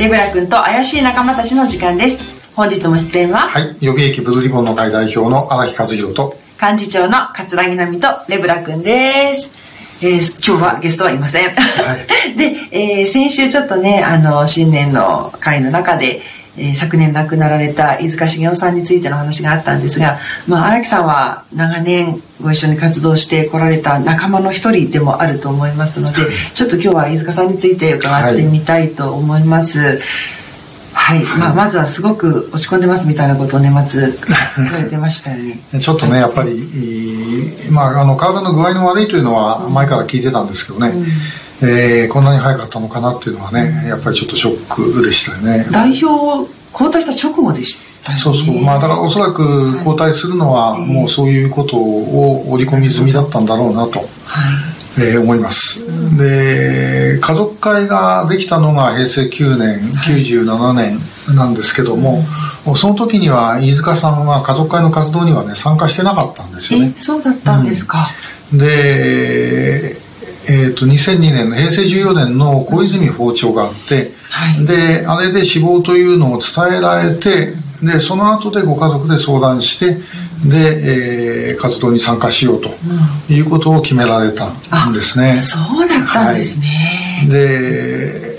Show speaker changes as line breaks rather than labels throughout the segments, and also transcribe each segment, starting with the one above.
レブラ君と怪しい仲間たちの時間です。本日も出演は
はい。予備役ブルーリボンの会代表の荒木和弘と
幹事長の桂木奈美とレブラ君です。えー、今日はゲストはいません。はい、で、えー、先週ちょっとね、あの、新年の会の中で、えー、昨年亡くなられた飯塚茂雄さんについての話があったんですが、まあ、荒木さんは長年ご一緒に活動してこられた仲間の一人でもあると思いますので、ちょっと今日は飯塚さんについて伺ってみたいと思います。はい。はい、まあ、まずはすごく落ち込んでますみたいなことを年末言われてましたよね。
ちょっとねやっぱり、まあ、あの体の具合の悪いというのは前から聞いてたんですけどね、うんえー、こんなに早かったのかなっていうのはねやっぱりちょっとショックでしたよね。
代表交代した直後でした、
ね、そうそう。まあだからおそらく交代するのはもうそういうことを織り込み済みだったんだろうなと、はい。えー、思います、うん、で家族会ができたのが平成9年、はい、97年なんですけども、うん、その時には飯塚さんは家族会の活動にはね参加してなかったんですよね。
そうだったんですか、
うん、でえーと、2002年の平成14年の小泉訪朝があって、はい、であれで死亡というのを伝えられてでその後でご家族で相談して、で、えー、活動に参加しようということを決められたんですね。
そうだったんですね。
はい、で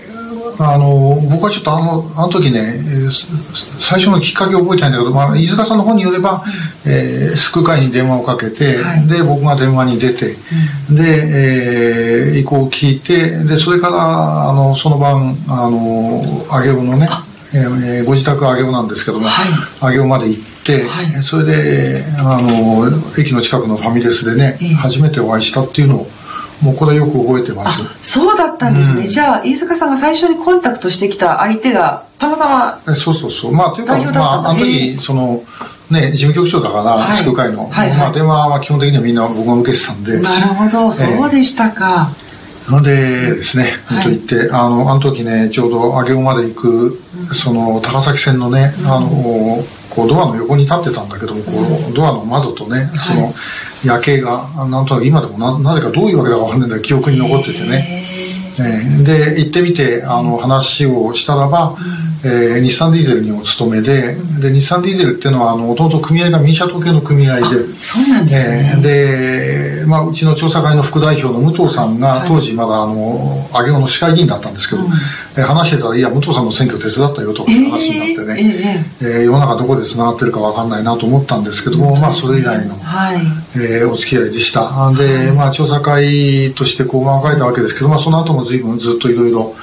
あの僕はちょっとあのあの時ね最初のきっかけを覚えてないんだけど、まあ、飯塚さんの方によれば、えー、救う会に電話をかけて、はい、で僕が電話に出て、うん、で、えー、意向を聞いてでそれからあのその晩あの上尾のね、えー、ご自宅上尾なんですけども、はい、上尾まで行って、はい、それであの駅の近くのファミレスでね、初めてお会いしたっていうのをもうこれよく覚えてます。
そうだったんですね、うん、じゃあ飯塚さんが最初にコンタクトしてきた相手がたまたま
そうそうそう。まあというか、まあ、あの時そのね、事務局長だから、はい、地区会の、はいはい、まあ、電話は基本的にはみんな僕が受けてたんで。
なるほど。そうでしたか、
えー、のでですね、はい、と言ってあのあの時ねちょうど上尾まで行く、その高崎線のね、うん、あのこうドアの横に立ってたんだけどもこう、ドアの窓とねその、夜景がなんとなく今でもななぜかどういうわけだか分かんないんだけど記憶に残っててね、えー、で行ってみてあの話をしたらば、えー、日産ディーゼルにお勤めでで日産ディーゼルっていうのはもともと組合が民社党系の組合で。
そうなんですね、
えー、で、まあ、うちの調査会の副代表の武藤さんが当時まだあの上尾の市会議員だったんですけど、うん。え話してたら「いや武藤さんの選挙手伝ったよ」とか話になってね、えー、えー、世の中どこでつながってるか分かんないなと思ったんですけども、まあそれ以来の、はい。えー、お付き合いでした。で、はい、まあ調査会としてこう分かれたわけですけど、まあ、その後も随分ずっといろいろ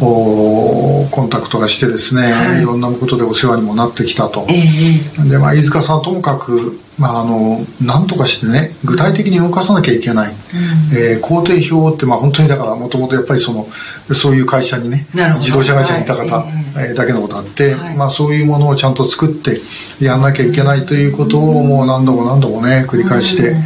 コンタクトがしてですね、はい、いろんなことでお世話にもなってきたと、えー、でまあ飯塚さんともかくまあ、あの何とかしてね具体的に動かさなきゃいけない、うん、えー、工程表って、まあ、本当にだからもともとやっぱりそのそういう会社にね自動車会社にいた方、はい、だけのことあって、はい、まあ、そういうものをちゃんと作ってやんなきゃいけないということをもう何度も何度もね繰り返して、うん、え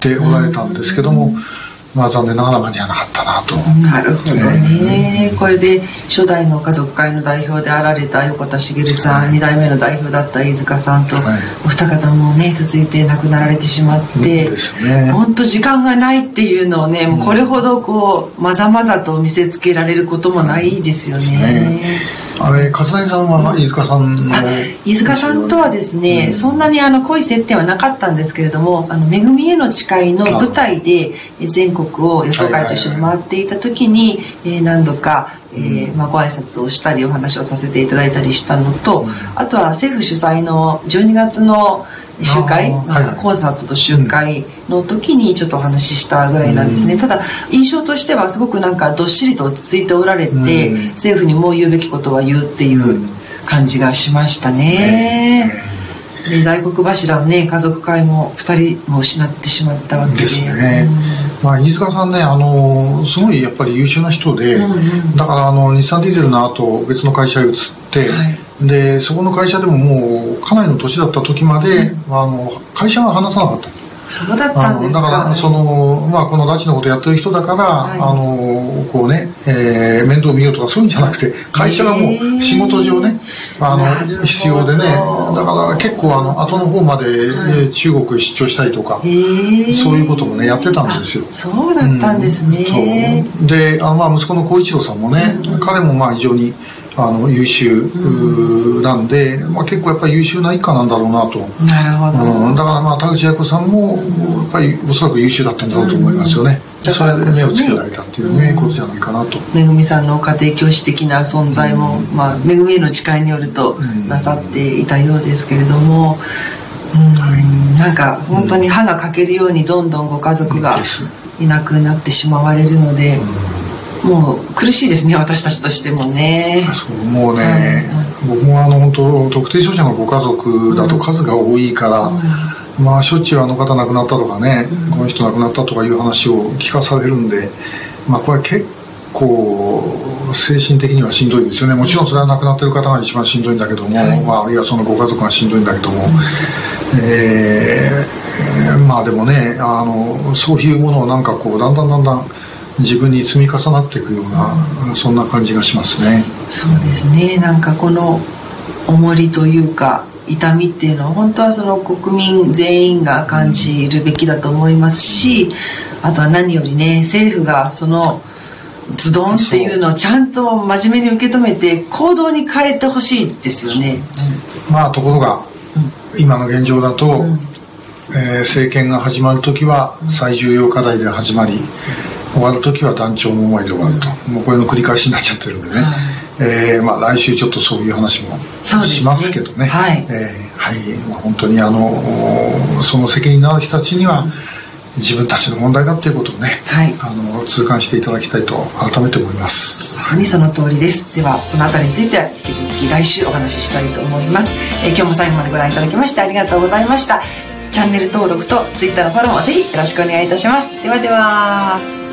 ー、言っておられたんですけども。うんまあ残念ながら間に合わなかったなと。
なるほどね、えー、これで初代の家族会の代表であられた横田茂さん、はい、2代目の代表だった飯塚さんと、はい、お二方もね続いて亡くなられてしまって、ね、本当時間がないっていうのをね、もうこれほどこうまざまざと見せつけられることもないですよね。ね。
あれ笠井さんは飯塚さんの
飯塚さんとはですね、うん、そんなにあの濃い接点はなかったんですけれども「あのめぐみへの誓い」の舞台で全国を予想会と一緒に回っていた時に、え何度か、えーまあ、ご挨拶をしたりお話をさせていただいたりしたのと、うん、あとは政府主催の12月の「集会、まあ、コンサートと集会の時にちょっとお話ししたぐらいなんですね、うん、ただ印象としてはすごくなんかどっしりと落ち着いておられて、うん、政府にもう言うべきことは言うっていう感じがしましたね、で大黒柱のね家族会も2人も失ってしまったわけで。
ですね、まあ、飯塚さんねあのすごいやっぱり優秀な人で、うんうん、だからあの日産ディーゼルの後別の会社へ移って、はい。でそこの会社でももうかなりの年だった時まで、うん、あの会社が話さなかった
そうだったんです
か。だからその、まあ、この拉致のことやってる人だから、はい、あのこうね、えー、面倒見ようとかそういうんじゃなくて会社がもう仕事上ねあの必要でねだから結構あの後の方まで、はい、中国へ出張したりとかそういうこともねやってたんですよ。
そうだったんですね、
うん、であの、まあ、息子の光一郎さんもね、うん、彼もまあ非常にあの優秀なんで、まあ、結構やっぱり優秀な一家なんだろうなと。
なるほど、
うん、だからまあ田口彩子さんもやっぱりおそらく優秀だったんだろうと思いますよね、うん、それで目をつけられたっていうね、うん、ことじゃないかなと。
めぐみさんの家庭教師的な存在も、まあ、めぐみへの誓いによるとなさっていたようですけれども、うん、なんか本当に歯が欠けるようにどんどんご家族がいなくなってしまわれるので、もう苦しいですね私たちとしてもね。
そうもうね、僕もあの本当特定商社のご家族だと数が多いから、うん、まあしょっちゅうあの方亡くなったとかね、うん、この人亡くなったとかいう話を聞かされるんでまあこれ結構精神的にはしんどいですよね。もちろんそれは亡くなってる方が一番しんどいんだけども、はい、まあ、あるいはそのご家族がしんどいんだけども、うん、えー、まあでもねあのそういうものをなんかこうだんだんだんだん自分に積み重なっていくような、うん、そんな感じがしますね。
そうですね。なんかこの重りというか痛みっていうのは本当はその国民全員が感じるべきだと思いますしあとは何よりね政府がそのズドンっていうのをちゃんと真面目に受け止めて行動に変えてほしいですよね。
まあところが、うん、今の現状だと、うん、えー、政権が始まる時は最重要課題で始まり、終わる時は団長の思いで終わると、もうこれの繰り返しになっちゃってるんでね、はい、えー、まあ、来週ちょっとそういう話もしますけどね、ね、はい、えー、はい。まあ、本当にあのその責任のある人たちには、自分たちの問題だっていうことをね、はい、あの痛感していただきたいと改めて思います。
まさにその通りです。ではそのあたりについては引き続き来週お話ししたいと思います、えー、今日も最後までご覧いただきましてありがとうございました。チャンネル登録と Twitter のフォローもぜひよろしくお願いいたします。ではでは